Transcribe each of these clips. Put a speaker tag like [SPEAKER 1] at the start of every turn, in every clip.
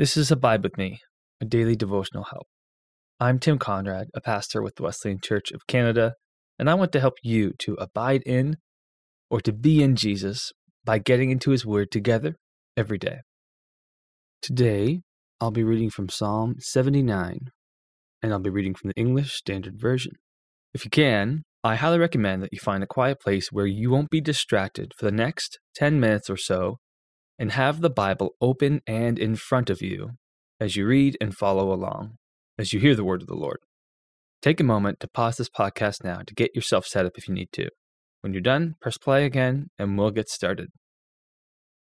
[SPEAKER 1] This is Abide with Me, a daily devotional help. I'm Tim Conrad, a pastor with the Wesleyan Church of Canada, and I want to help you to abide in or to be in Jesus by getting into His Word together every day. Today, I'll be reading from Psalm 79, and I'll be reading from the English Standard Version. If you can, I highly recommend that you find a quiet place where you won't be distracted for the next 10 minutes or so and have the Bible open and in front of you as you read and follow along, as you hear the word of the Lord. Take a moment to pause this podcast now to get yourself set up if you need to. When you're done, press play again and we'll get started.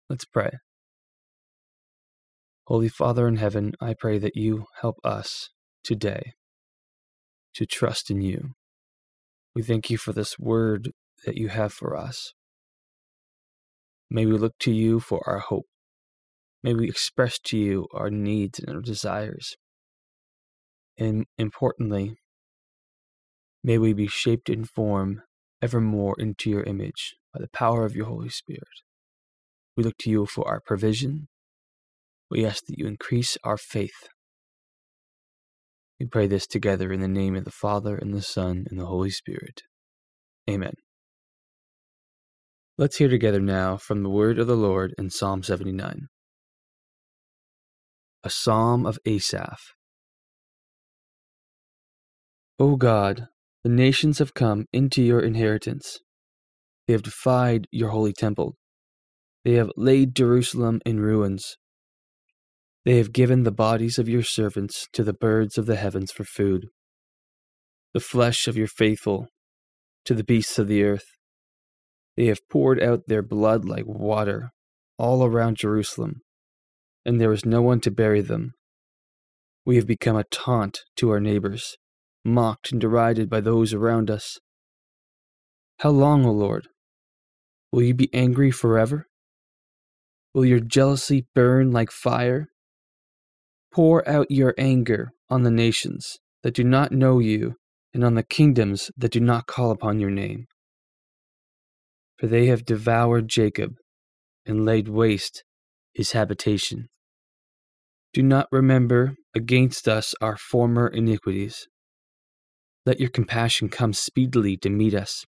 [SPEAKER 1] Let's pray. Holy Father in heaven, I pray that you help us today to trust in you. We thank you for this word that you have for us. May we look to you for our hope. May we express to you our needs and our desires. And importantly, may we be shaped and formed evermore into your image by the power of your Holy Spirit. We look to you for our provision. We ask that you increase our faith. We pray this together in the name of the Father, and the Son, and the Holy Spirit. Amen. Let's hear together now from the word of the Lord in Psalm 79. A Psalm of Asaph. O God, the nations have come into your inheritance. They have defied your holy temple. They have laid Jerusalem in ruins. They have given the bodies of your servants to the birds of the heavens for food, the flesh of your faithful to the beasts of the earth. They have poured out their blood like water all around Jerusalem, and there is no one to bury them. We have become a taunt to our neighbors, mocked and derided by those around us. How long, O Lord? Will you be angry forever? Will your jealousy burn like fire? Pour out your anger on the nations that do not know you and on the kingdoms that do not call upon your name for they have devoured Jacob and laid waste his habitation. Do not remember against us our former iniquities. Let your compassion come speedily to meet us,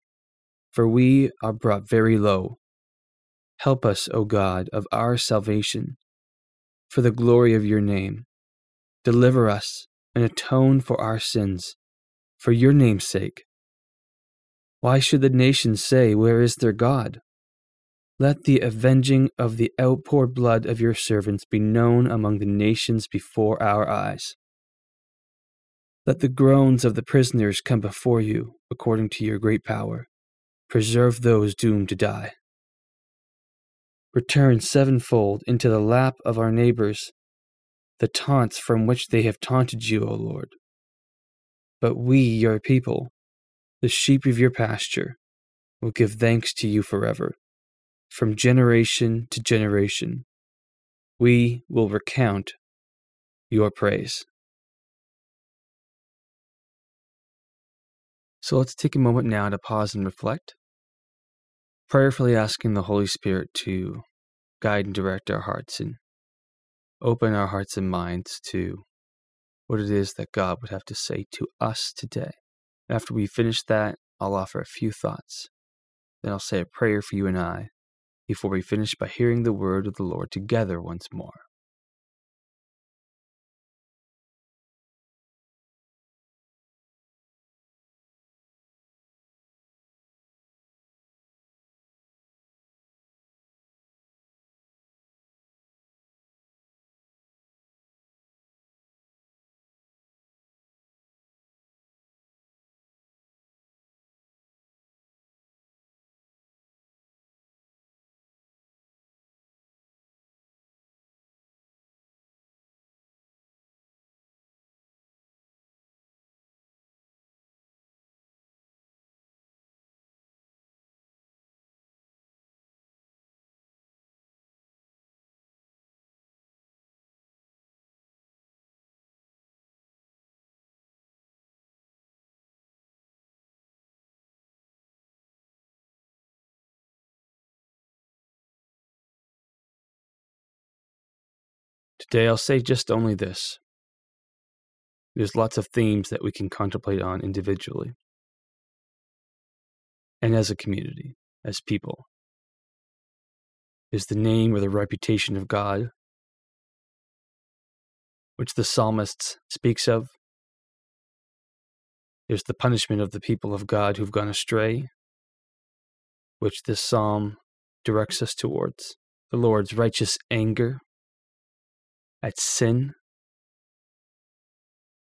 [SPEAKER 1] for we are brought very low. Help us, O God, of our salvation, for the glory of your name. Deliver us and atone for our sins, for your name's sake. Why should the nations say, Where is their God? Let the avenging of the outpoured blood of your servants be known among the nations before our eyes. Let the groans of the prisoners come before you, according to your great power. Preserve those doomed to die. Return sevenfold into the lap of our neighbors the taunts from which they have taunted you, O Lord. But we, your people, the sheep of your pasture will give thanks to you forever. From generation to generation, we will recount your praise. So let's take a moment now to pause and reflect, prayerfully asking the Holy Spirit to guide and direct our hearts and open our hearts and minds to what it is that God would have to say to us today. After we finish that, I'll offer a few thoughts. Then I'll say a prayer for you and I before we finish by hearing the word of the Lord together once more. Today I'll say just only this. There's lots of themes that we can contemplate on individually and as a community, as people. Is the name or the reputation of God, which the psalmist speaks of. There's the punishment of the people of God who've gone astray, which this psalm directs us towards. The Lord's righteous anger at sin.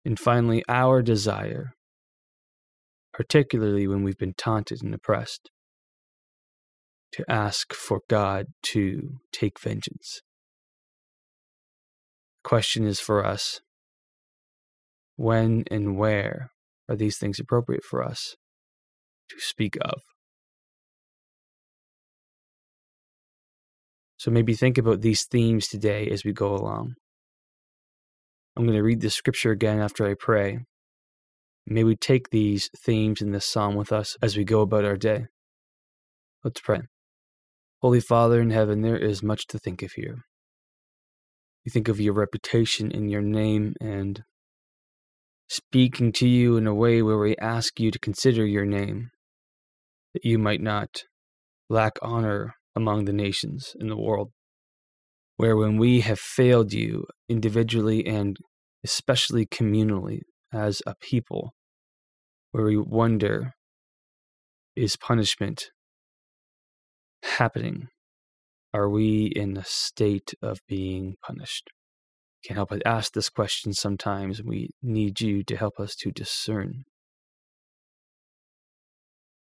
[SPEAKER 1] And finally, our desire, particularly when we've been taunted and oppressed, to ask for God to take vengeance. The question is for us when and where are these things appropriate for us to speak of? So maybe think about these themes today as we go along. I'm going to read the scripture again after I pray. May we take these themes in this psalm with us as we go about our day. Let's pray. Holy Father in heaven, there is much to think of here. We think of your reputation and your name and speaking to you in a way where we ask you to consider your name, that you might not lack honor among the nations in the world, where when we have failed you individually and especially communally as a people, where we wonder is punishment happening? Are we in a state of being punished? Can't help but ask this question sometimes. We need you to help us to discern.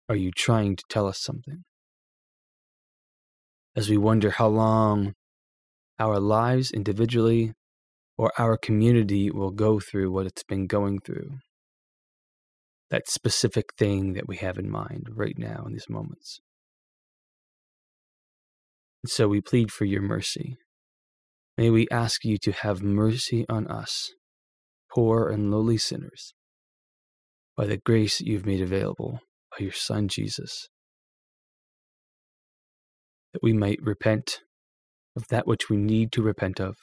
[SPEAKER 1] Are you trying to tell us something? As we wonder how long our lives individually or our community will go through what it's been going through. That specific thing that we have in mind right now in these moments. And so we plead for your mercy. May we ask you to have mercy on us, poor and lowly sinners, by the grace that you've made available by your Son Jesus that we might repent of that which we need to repent of,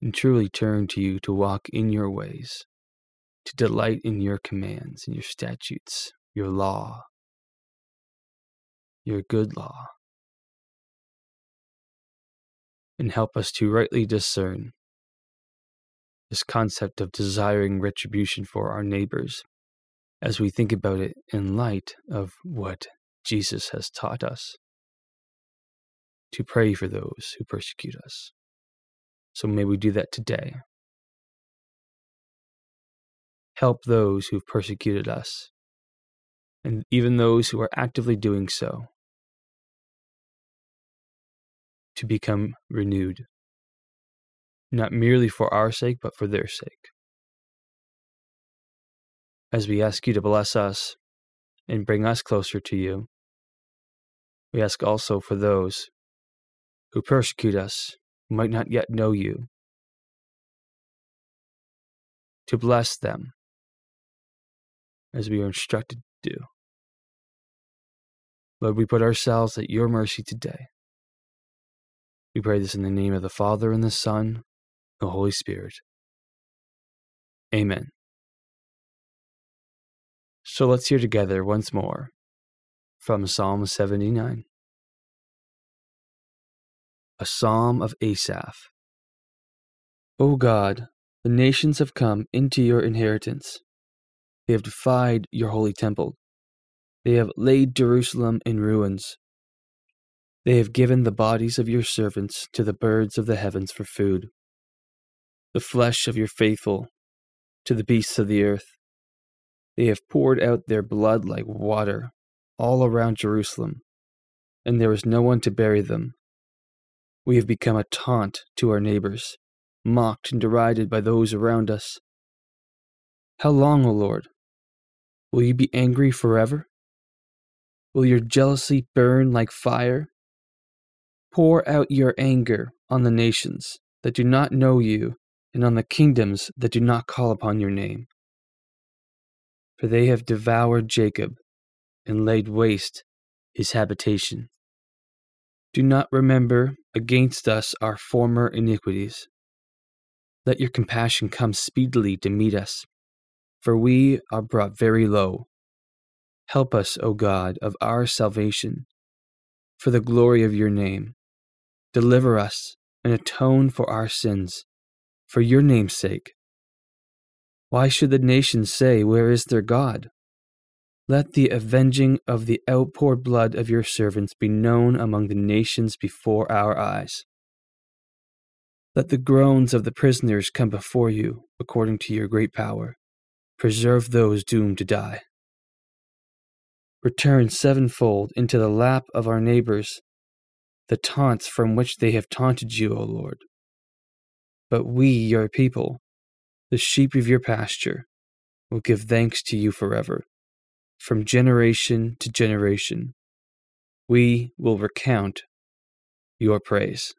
[SPEAKER 1] and truly turn to you to walk in your ways, to delight in your commands and your statutes, your law, your good law, and help us to rightly discern this concept of desiring retribution for our neighbors as we think about it in light of what Jesus has taught us to pray for those who persecute us. So may we do that today. Help those who've persecuted us, and even those who are actively doing so, to become renewed, not merely for our sake, but for their sake. As we ask you to bless us and bring us closer to you, we ask also for those who persecute us, might not yet know you, to bless them as we are instructed to do. Lord, we put ourselves at your mercy today. We pray this in the name of the Father, and the Son, the Holy Spirit. Amen. So let's hear together once more from Psalm 79 a psalm of Asaph. O God, the nations have come into your inheritance. They have defied your holy temple. They have laid Jerusalem in ruins. They have given the bodies of your servants to the birds of the heavens for food, the flesh of your faithful to the beasts of the earth. They have poured out their blood like water all around Jerusalem, and there is no one to bury them. We have become a taunt to our neighbors, mocked and derided by those around us. How long, O Lord? Will you be angry forever? Will your jealousy burn like fire? Pour out your anger on the nations that do not know you, and on the kingdoms that do not call upon your name. For they have devoured Jacob and laid waste his habitation. Do not remember against us our former iniquities. Let your compassion come speedily to meet us, for we are brought very low. Help us, O God, of our salvation, for the glory of your name. Deliver us and atone for our sins, for your name's sake. Why should the nations say, Where is their God? Let the avenging of the outpoured blood of your servants be known among the nations before our eyes. Let the groans of the prisoners come before you, according to your great power. Preserve those doomed to die. Return sevenfold into the lap of our neighbors the taunts from which they have taunted you, O Lord. But we, your people, the sheep of your pasture, will give thanks to you forever from generation to generation. We will recount your praise.